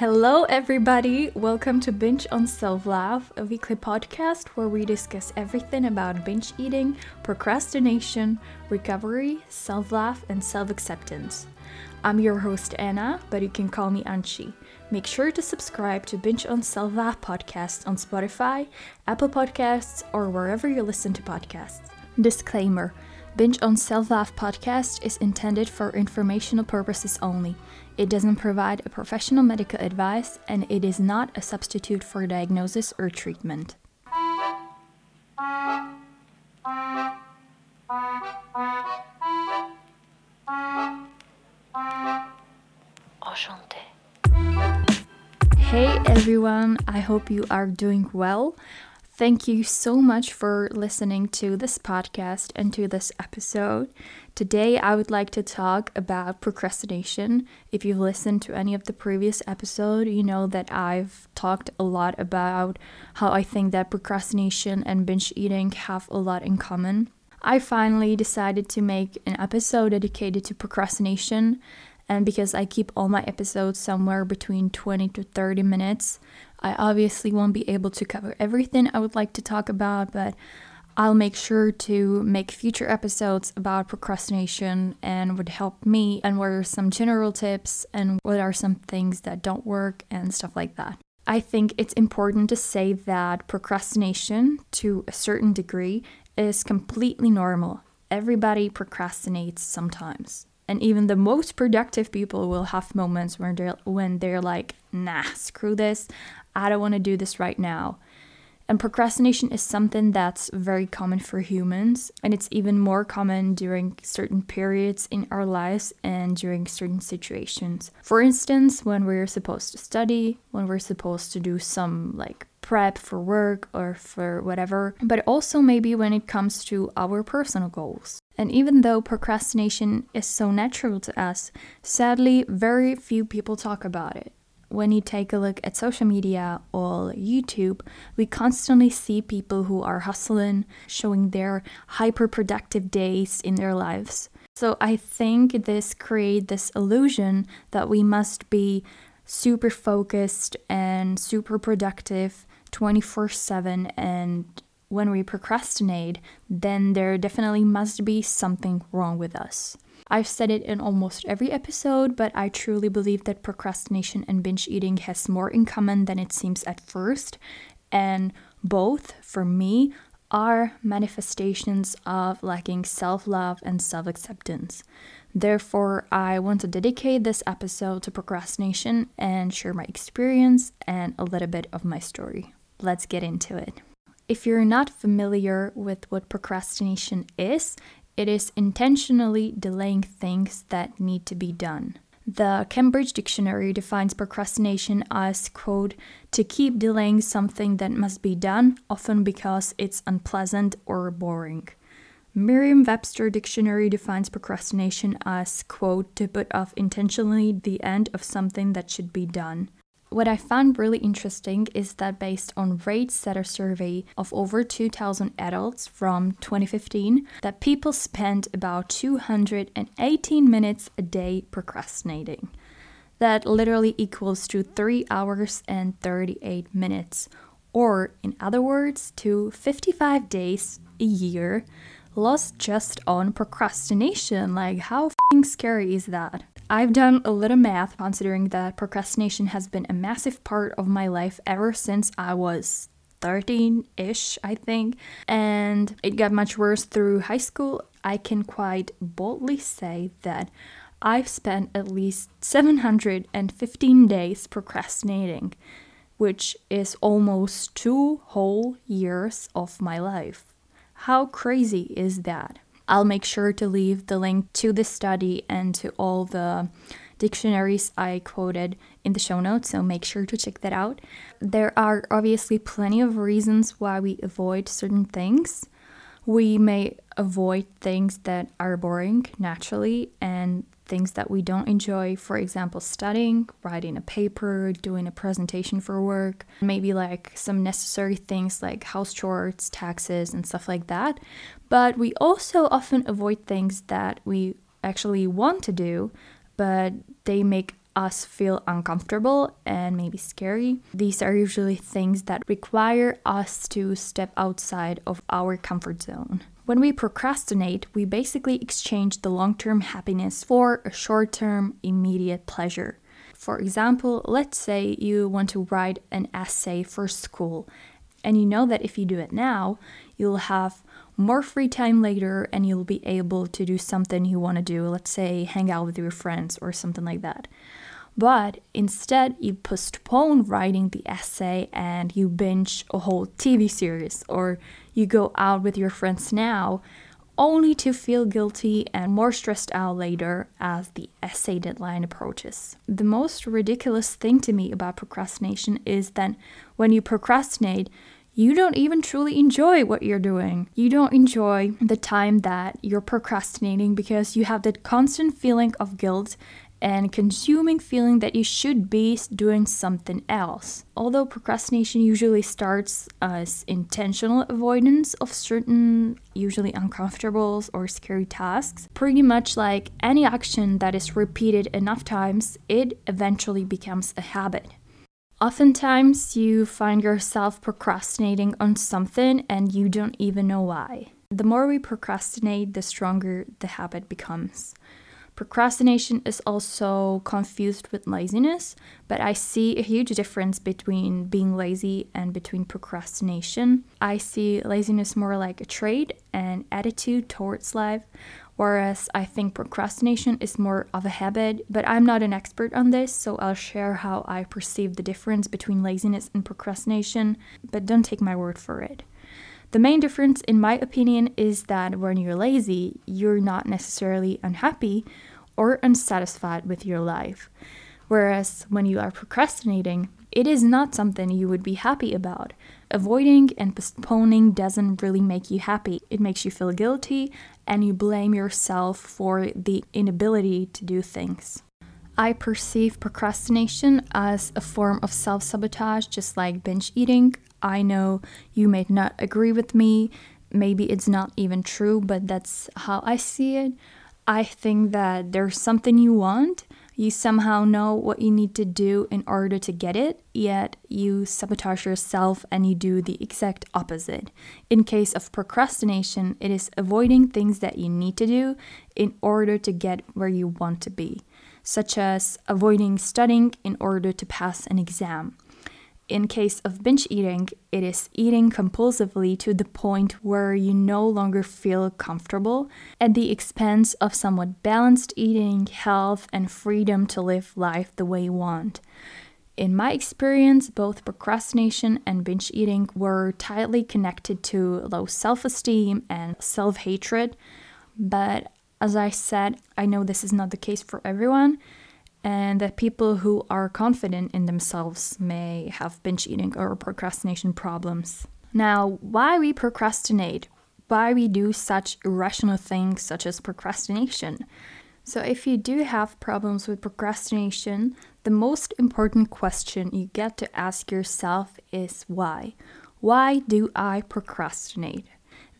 Hello, everybody. Welcome to Binge on Self Love, a weekly podcast where we discuss everything about binge eating, procrastination, recovery, self love, and self acceptance. I'm your host, Anna, but you can call me Anchi. Make sure to subscribe to Binge on Self Love podcast on Spotify, Apple Podcasts, or wherever you listen to podcasts. Disclaimer Binge on Self Love podcast is intended for informational purposes only. It doesn't provide a professional medical advice and it is not a substitute for diagnosis or treatment. Hey everyone, I hope you are doing well. Thank you so much for listening to this podcast and to this episode. Today, I would like to talk about procrastination. If you've listened to any of the previous episode, you know that I've talked a lot about how I think that procrastination and binge eating have a lot in common. I finally decided to make an episode dedicated to procrastination and because I keep all my episodes somewhere between 20 to 30 minutes, I obviously won't be able to cover everything I would like to talk about, but I'll make sure to make future episodes about procrastination and would help me and what are some general tips and what are some things that don't work and stuff like that. I think it's important to say that procrastination, to a certain degree, is completely normal. Everybody procrastinates sometimes. And even the most productive people will have moments when they're when they're like, "Nah, screw this. I don't want to do this right now." And procrastination is something that's very common for humans, and it's even more common during certain periods in our lives and during certain situations. For instance, when we're supposed to study, when we're supposed to do some like prep for work or for whatever, but also maybe when it comes to our personal goals. And even though procrastination is so natural to us, sadly, very few people talk about it when you take a look at social media or YouTube, we constantly see people who are hustling, showing their hyper productive days in their lives. So I think this creates this illusion that we must be super focused and super productive 24 7 and when we procrastinate, then there definitely must be something wrong with us. I've said it in almost every episode, but I truly believe that procrastination and binge eating has more in common than it seems at first. And both, for me, are manifestations of lacking self love and self acceptance. Therefore, I want to dedicate this episode to procrastination and share my experience and a little bit of my story. Let's get into it. If you're not familiar with what procrastination is, it is intentionally delaying things that need to be done. The Cambridge Dictionary defines procrastination as, quote, to keep delaying something that must be done, often because it's unpleasant or boring. Merriam Webster Dictionary defines procrastination as, quote, to put off intentionally the end of something that should be done. What I found really interesting is that based on RateSetter survey of over 2000 adults from 2015, that people spend about 218 minutes a day procrastinating. That literally equals to 3 hours and 38 minutes, or in other words, to 55 days a year lost just on procrastination. Like, how scary is that? I've done a little math considering that procrastination has been a massive part of my life ever since I was 13 ish, I think, and it got much worse through high school. I can quite boldly say that I've spent at least 715 days procrastinating, which is almost two whole years of my life. How crazy is that? I'll make sure to leave the link to this study and to all the dictionaries I quoted in the show notes, so make sure to check that out. There are obviously plenty of reasons why we avoid certain things. We may avoid things that are boring naturally and things that we don't enjoy, for example, studying, writing a paper, doing a presentation for work, maybe like some necessary things like house chores, taxes, and stuff like that. But we also often avoid things that we actually want to do, but they make us feel uncomfortable and maybe scary. These are usually things that require us to step outside of our comfort zone. When we procrastinate, we basically exchange the long term happiness for a short term, immediate pleasure. For example, let's say you want to write an essay for school, and you know that if you do it now, you'll have more free time later and you'll be able to do something you want to do, let's say hang out with your friends or something like that. But instead, you postpone writing the essay and you binge a whole TV series, or you go out with your friends now only to feel guilty and more stressed out later as the essay deadline approaches. The most ridiculous thing to me about procrastination is that when you procrastinate, you don't even truly enjoy what you're doing. You don't enjoy the time that you're procrastinating because you have that constant feeling of guilt and consuming feeling that you should be doing something else. Although procrastination usually starts as intentional avoidance of certain, usually uncomfortable or scary tasks, pretty much like any action that is repeated enough times, it eventually becomes a habit. Oftentimes, you find yourself procrastinating on something and you don't even know why. The more we procrastinate, the stronger the habit becomes. Procrastination is also confused with laziness, but I see a huge difference between being lazy and between procrastination. I see laziness more like a trait and attitude towards life, whereas I think procrastination is more of a habit. But I'm not an expert on this, so I'll share how I perceive the difference between laziness and procrastination, but don't take my word for it. The main difference, in my opinion, is that when you're lazy, you're not necessarily unhappy or unsatisfied with your life. Whereas when you are procrastinating, it is not something you would be happy about. Avoiding and postponing doesn't really make you happy. It makes you feel guilty and you blame yourself for the inability to do things. I perceive procrastination as a form of self sabotage, just like binge eating. I know you may not agree with me. Maybe it's not even true, but that's how I see it. I think that there's something you want, you somehow know what you need to do in order to get it, yet you sabotage yourself and you do the exact opposite. In case of procrastination, it is avoiding things that you need to do in order to get where you want to be, such as avoiding studying in order to pass an exam in case of binge eating, it is eating compulsively to the point where you no longer feel comfortable at the expense of somewhat balanced eating, health, and freedom to live life the way you want. In my experience, both procrastination and binge eating were tightly connected to low self esteem and self hatred. But as I said, I know this is not the case for everyone and that people who are confident in themselves may have binge eating or procrastination problems. Now, why we procrastinate, why we do such irrational things such as procrastination. So, if you do have problems with procrastination, the most important question you get to ask yourself is why? Why do I procrastinate?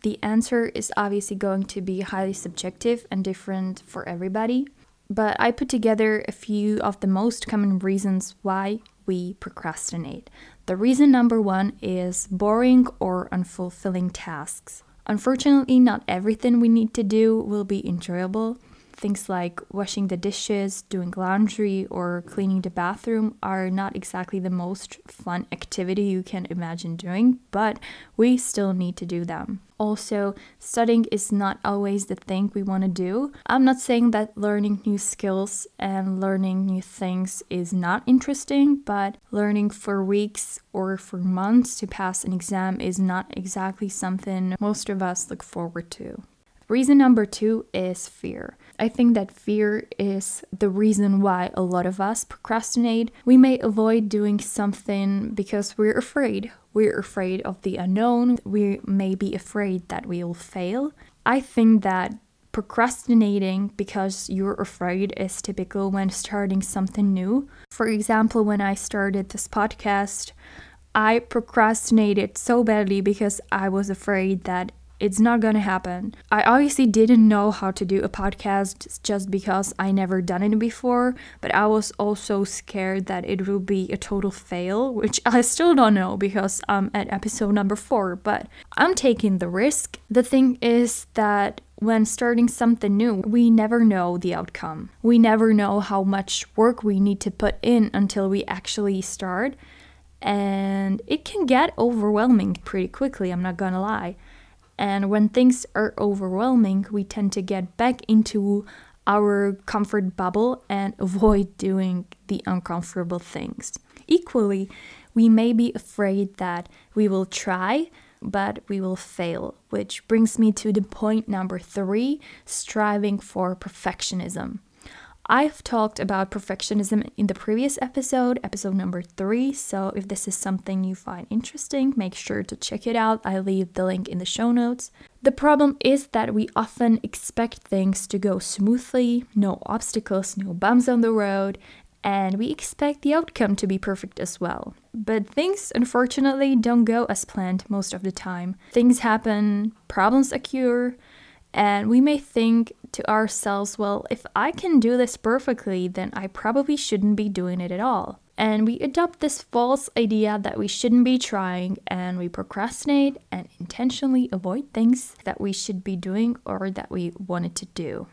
The answer is obviously going to be highly subjective and different for everybody but I put together a few of the most common reasons why we procrastinate. The reason number one is boring or unfulfilling tasks. Unfortunately, not everything we need to do will be enjoyable. Things like washing the dishes, doing laundry, or cleaning the bathroom are not exactly the most fun activity you can imagine doing, but we still need to do them. Also, studying is not always the thing we want to do. I'm not saying that learning new skills and learning new things is not interesting, but learning for weeks or for months to pass an exam is not exactly something most of us look forward to. Reason number two is fear. I think that fear is the reason why a lot of us procrastinate. We may avoid doing something because we're afraid. We're afraid of the unknown. We may be afraid that we will fail. I think that procrastinating because you're afraid is typical when starting something new. For example, when I started this podcast, I procrastinated so badly because I was afraid that It's not gonna happen. I obviously didn't know how to do a podcast just because I never done it before, but I was also scared that it will be a total fail, which I still don't know because I'm at episode number four, but I'm taking the risk. The thing is that when starting something new, we never know the outcome. We never know how much work we need to put in until we actually start. And it can get overwhelming pretty quickly, I'm not gonna lie. And when things are overwhelming, we tend to get back into our comfort bubble and avoid doing the uncomfortable things. Equally, we may be afraid that we will try, but we will fail, which brings me to the point number three striving for perfectionism. I've talked about perfectionism in the previous episode, episode number three. So if this is something you find interesting, make sure to check it out. I leave the link in the show notes. The problem is that we often expect things to go smoothly, no obstacles, no bumps on the road, and we expect the outcome to be perfect as well. But things unfortunately don't go as planned most of the time. Things happen, problems occur, and we may think to ourselves, well, if I can do this perfectly, then I probably shouldn't be doing it at all. And we adopt this false idea that we shouldn't be trying and we procrastinate and intentionally avoid things that we should be doing or that we wanted to do.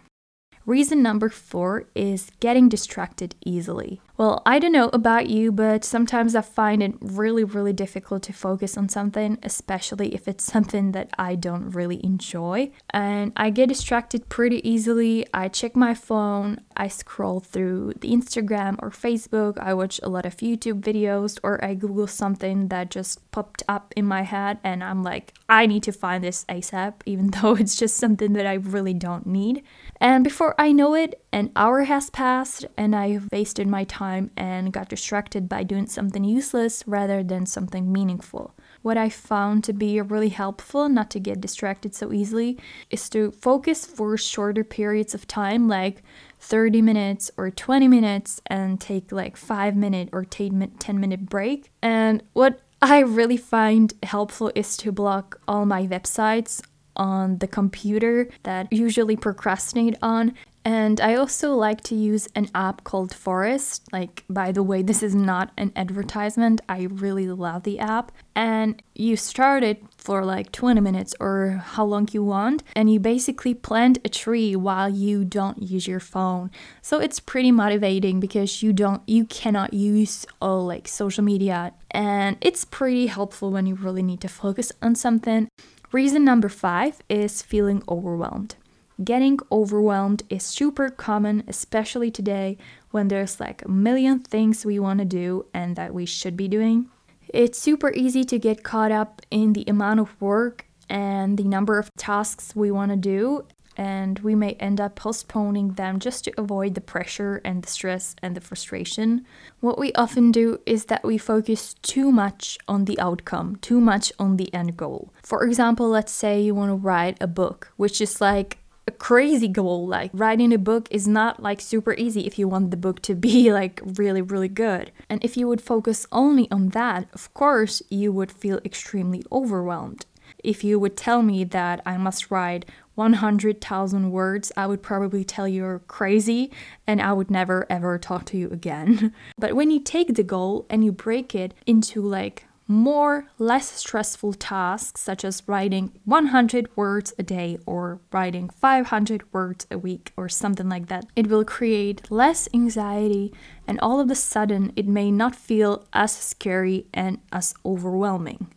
Reason number four is getting distracted easily. Well, I don't know about you, but sometimes I find it really, really difficult to focus on something, especially if it's something that I don't really enjoy. And I get distracted pretty easily. I check my phone, I scroll through the Instagram or Facebook, I watch a lot of YouTube videos, or I Google something that just popped up in my head, and I'm like, I need to find this ASAP, even though it's just something that I really don't need. And before I know it, an hour has passed, and I've wasted my time and got distracted by doing something useless rather than something meaningful. What I found to be really helpful not to get distracted so easily is to focus for shorter periods of time, like 30 minutes or 20 minutes, and take like 5 minute or 10 minute break. And what I really find helpful is to block all my websites on the computer that usually procrastinate on and I also like to use an app called Forest. Like, by the way, this is not an advertisement. I really love the app. And you start it for like 20 minutes or how long you want. And you basically plant a tree while you don't use your phone. So it's pretty motivating because you don't, you cannot use all like social media. And it's pretty helpful when you really need to focus on something. Reason number five is feeling overwhelmed. Getting overwhelmed is super common, especially today when there's like a million things we want to do and that we should be doing. It's super easy to get caught up in the amount of work and the number of tasks we want to do, and we may end up postponing them just to avoid the pressure and the stress and the frustration. What we often do is that we focus too much on the outcome, too much on the end goal. For example, let's say you want to write a book, which is like a crazy goal. Like writing a book is not like super easy if you want the book to be like really, really good. And if you would focus only on that, of course, you would feel extremely overwhelmed. If you would tell me that I must write 100,000 words, I would probably tell you you're crazy and I would never ever talk to you again. but when you take the goal and you break it into like more less stressful tasks such as writing 100 words a day or writing 500 words a week or something like that. It will create less anxiety and all of a sudden it may not feel as scary and as overwhelming.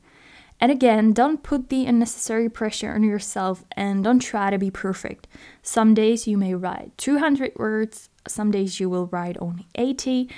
And again, don't put the unnecessary pressure on yourself and don't try to be perfect. Some days you may write 200 words, some days you will write only 80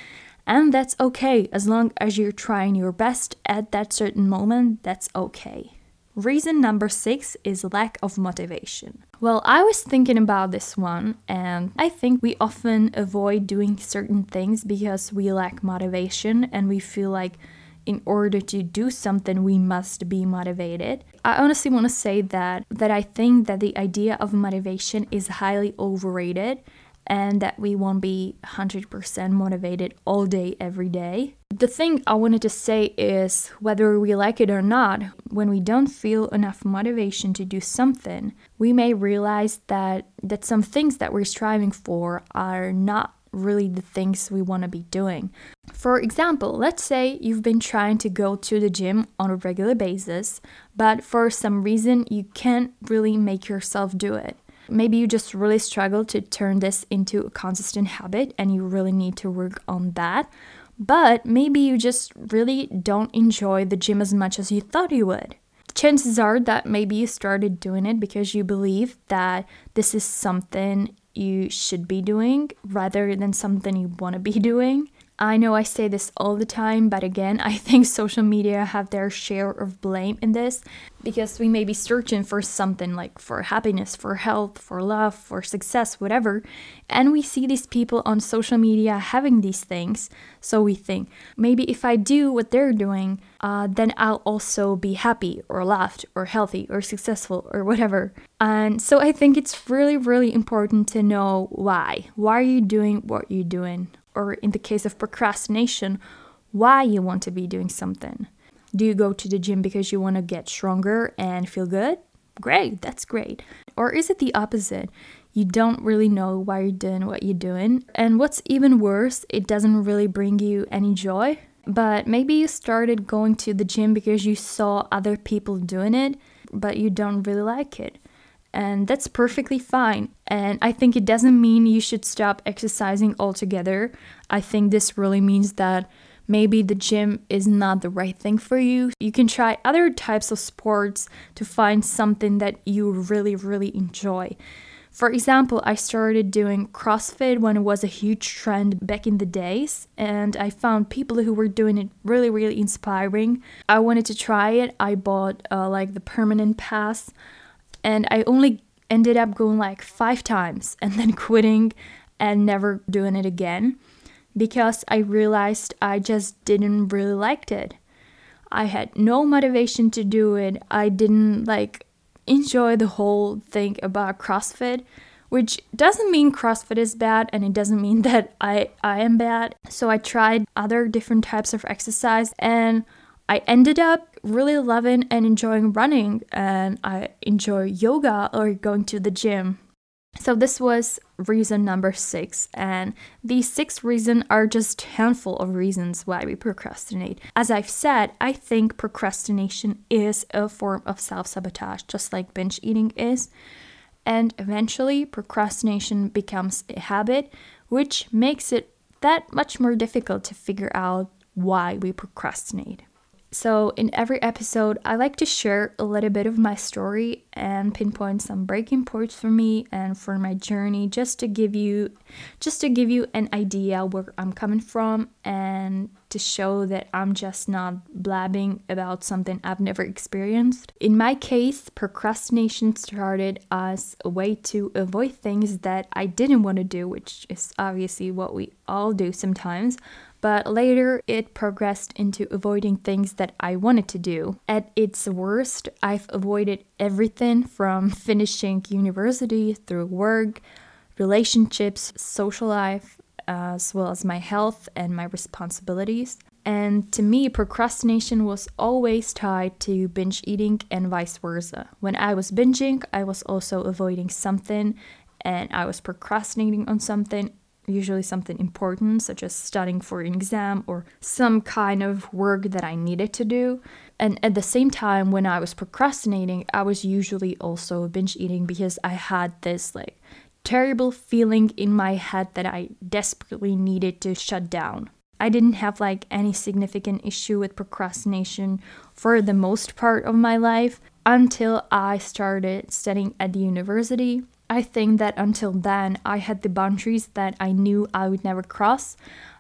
and that's okay as long as you're trying your best at that certain moment, that's okay. Reason number six is lack of motivation. Well, I was thinking about this one, and I think we often avoid doing certain things because we lack motivation and we feel like in order to do something we must be motivated. I honestly want to say that that I think that the idea of motivation is highly overrated and that we won't be 100% motivated all day, every day. The thing I wanted to say is whether we like it or not, when we don't feel enough motivation to do something, we may realize that that some things that we're striving for are not really the things we want to be doing. For example, let's say you've been trying to go to the gym on a regular basis, but for some reason you can't really make yourself do it. Maybe you just really struggle to turn this into a consistent habit and you really need to work on that. But maybe you just really don't enjoy the gym as much as you thought you would. Chances are that maybe you started doing it because you believe that this is something you should be doing rather than something you want to be doing. I know I say this all the time, but again, I think social media have their share of blame in this because we may be searching for something like for happiness, for health, for love, for success, whatever, and we see these people on social media having these things. So we think maybe if I do what they're doing, uh, then I'll also be happy or loved or healthy or successful or whatever. And so I think it's really, really important to know why. Why are you doing what you're doing? Or in the case of procrastination, why you want to be doing something. Do you go to the gym because you want to get stronger and feel good? Great, that's great. Or is it the opposite? You don't really know why you're doing what you're doing. And what's even worse, it doesn't really bring you any joy. But maybe you started going to the gym because you saw other people doing it, but you don't really like it and that's perfectly fine. And I think it doesn't mean you should stop exercising altogether. I think this really means that maybe the gym is not the right thing for you. You can try other types of sports to find something that you really, really enjoy. For example, I started doing CrossFit when it was a huge trend back in the days, and I found people who were doing it really, really inspiring. I wanted to try it. I bought uh, like the permanent pass and I only ended up going like five times and then quitting and never doing it again because I realized I just didn't really liked it. I had no motivation to do it. I didn't like enjoy the whole thing about CrossFit, which doesn't mean CrossFit is bad and it doesn't mean that I I am bad. So I tried other different types of exercise and I ended up really loving and enjoying running, and I enjoy yoga or going to the gym. So this was reason number six, and these six reasons are just handful of reasons why we procrastinate. As I've said, I think procrastination is a form of self-sabotage, just like binge eating is. And eventually, procrastination becomes a habit, which makes it that much more difficult to figure out why we procrastinate. So, in every episode, I like to share a little bit of my story and pinpoint some breaking points for me and for my journey just to give you just to give you an idea where I'm coming from and to show that I'm just not blabbing about something I've never experienced. In my case, procrastination started as a way to avoid things that I didn't want to do, which is obviously what we all do sometimes but later it progressed into avoiding things that I wanted to do. At its worst, I've avoided everything from finishing university through work, relationships, social life, uh, as well as my health and my responsibilities. And to me, procrastination was always tied to binge eating and vice versa. When I was binging, I was also avoiding something and I was procrastinating on something usually something important, such as studying for an exam or some kind of work that I needed to do. And at the same time, when I was procrastinating, I was usually also binge eating because I had this like terrible feeling in my head that I desperately needed to shut down. I didn't have like any significant issue with procrastination for the most part of my life until I started studying at the university I think that until then, I had the boundaries that I knew I would never cross.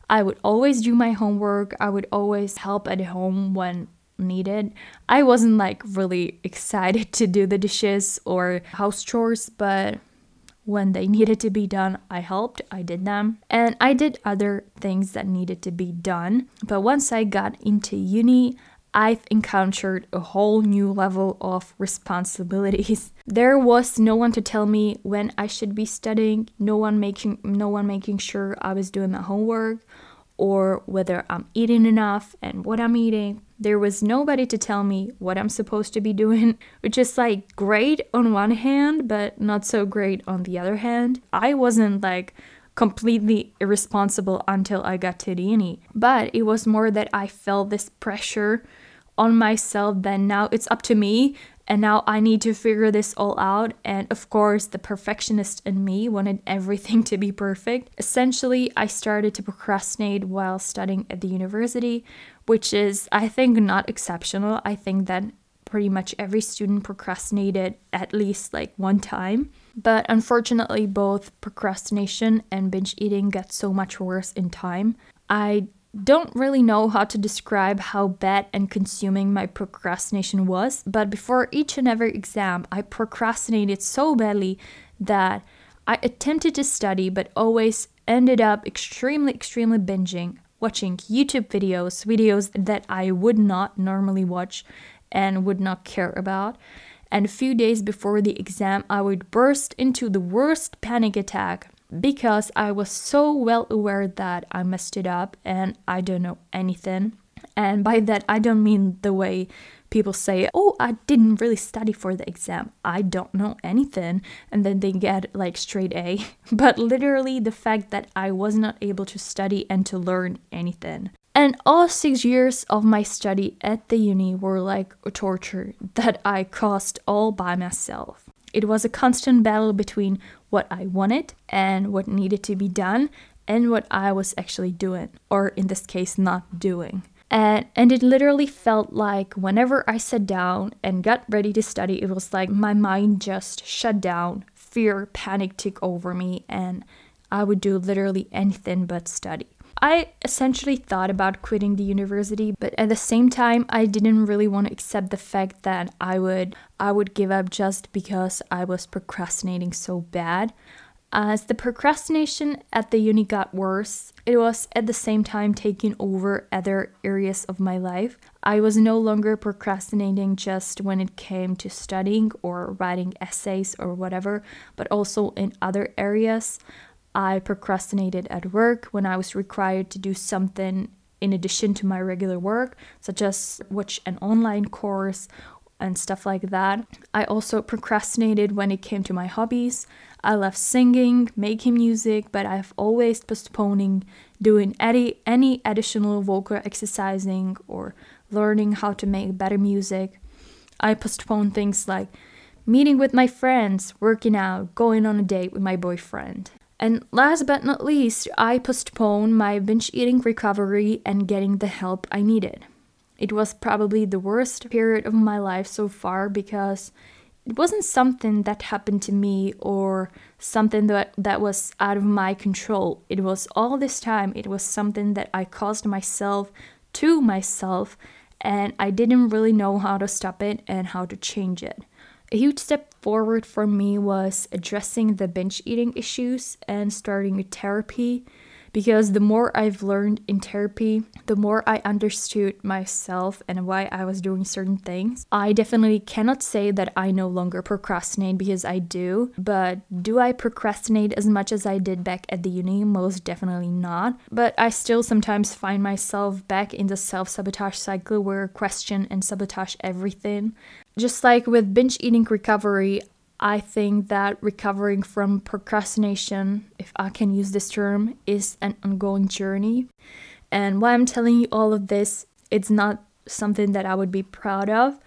I would always do my homework, I would always help at home when needed. I wasn't like really excited to do the dishes or house chores, but when they needed to be done, I helped, I did them. And I did other things that needed to be done. But once I got into uni, I've encountered a whole new level of responsibilities. There was no one to tell me when I should be studying, no one making no one making sure I was doing my homework or whether I'm eating enough and what I'm eating. There was nobody to tell me what I'm supposed to be doing, which is like great on one hand, but not so great on the other hand. I wasn't like completely irresponsible until I got to uni, but it was more that I felt this pressure on myself then now it's up to me and now I need to figure this all out. And of course, the perfectionist in me wanted everything to be perfect. Essentially, I started to procrastinate while studying at the university, which is, I think, not exceptional. I think that pretty much every student procrastinated at least like one time. But unfortunately, both procrastination and binge eating get so much worse in time. I don't really know how to describe how bad and consuming my procrastination was, but before each and every exam, I procrastinated so badly that I attempted to study but always ended up extremely, extremely binging, watching YouTube videos, videos that I would not normally watch and would not care about. And a few days before the exam, I would burst into the worst panic attack because I was so well aware that I messed it up and I don't know anything. And by that, I don't mean the way people say, Oh, I didn't really study for the exam. I don't know anything. And then they get like straight A. But literally, the fact that I was not able to study and to learn anything. And all six years of my study at the uni were like a torture that I caused all by myself. It was a constant battle between what I wanted and what needed to be done and what I was actually doing, or in this case, not doing. And, and it literally felt like whenever I sat down and got ready to study, it was like my mind just shut down, fear, panic took over me, and I would do literally anything but study. I essentially thought about quitting the university, but at the same time I didn't really want to accept the fact that I would I would give up just because I was procrastinating so bad. As the procrastination at the uni got worse, it was at the same time taking over other areas of my life. I was no longer procrastinating just when it came to studying or writing essays or whatever, but also in other areas. I procrastinated at work when I was required to do something in addition to my regular work, such as watch an online course and stuff like that. I also procrastinated when it came to my hobbies. I love singing, making music, but I've always postponing doing any any additional vocal exercising or learning how to make better music. I postpone things like meeting with my friends, working out, going on a date with my boyfriend. And last but not least, I postponed my binge eating recovery and getting the help I needed. It was probably the worst period of my life so far because it wasn't something that happened to me or something that, that was out of my control. It was all this time, it was something that I caused myself to myself, and I didn't really know how to stop it and how to change it. A huge step forward for me was addressing the binge eating issues and starting a therapy because the more I've learned in therapy, the more I understood myself and why I was doing certain things. I definitely cannot say that I no longer procrastinate because I do, but do I procrastinate as much as I did back at the uni? Most definitely not. But I still sometimes find myself back in the self sabotage cycle where I question and sabotage everything. Just like with binge eating recovery, I think that recovering from procrastination, if I can use this term, is an ongoing journey. And why I'm telling you all of this, it's not something that I would be proud of.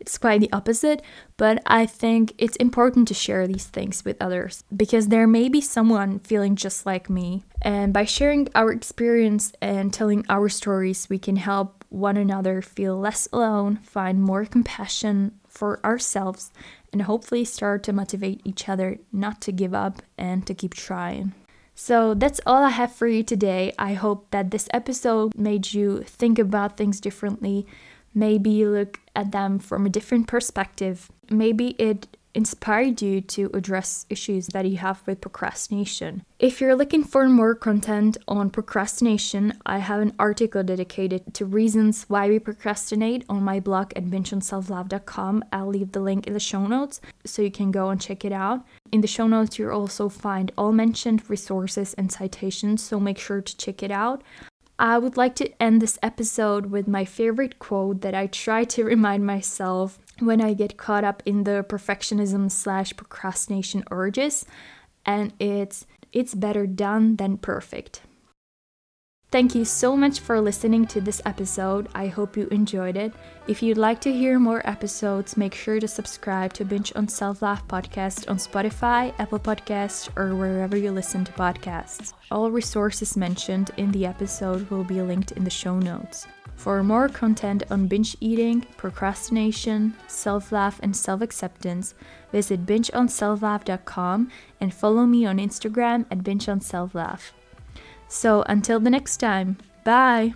It's quite the opposite, but I think it's important to share these things with others because there may be someone feeling just like me. And by sharing our experience and telling our stories, we can help one another feel less alone, find more compassion for ourselves, and hopefully start to motivate each other not to give up and to keep trying. So that's all I have for you today. I hope that this episode made you think about things differently, maybe look at them from a different perspective. Maybe it inspired you to address issues that you have with procrastination. If you're looking for more content on procrastination, I have an article dedicated to reasons why we procrastinate on my blog at bingeonselflove.com. I'll leave the link in the show notes so you can go and check it out. In the show notes, you'll also find all mentioned resources and citations, so make sure to check it out. I would like to end this episode with my favorite quote that I try to remind myself when I get caught up in the perfectionism slash procrastination urges, and it's it's better done than perfect. Thank you so much for listening to this episode. I hope you enjoyed it. If you'd like to hear more episodes, make sure to subscribe to Binge on Self Love podcast on Spotify, Apple Podcasts, or wherever you listen to podcasts. All resources mentioned in the episode will be linked in the show notes. For more content on binge eating, procrastination, self love, and self acceptance, visit bingeonselflove.com and follow me on Instagram at bingeonselflove. So until the next time, bye!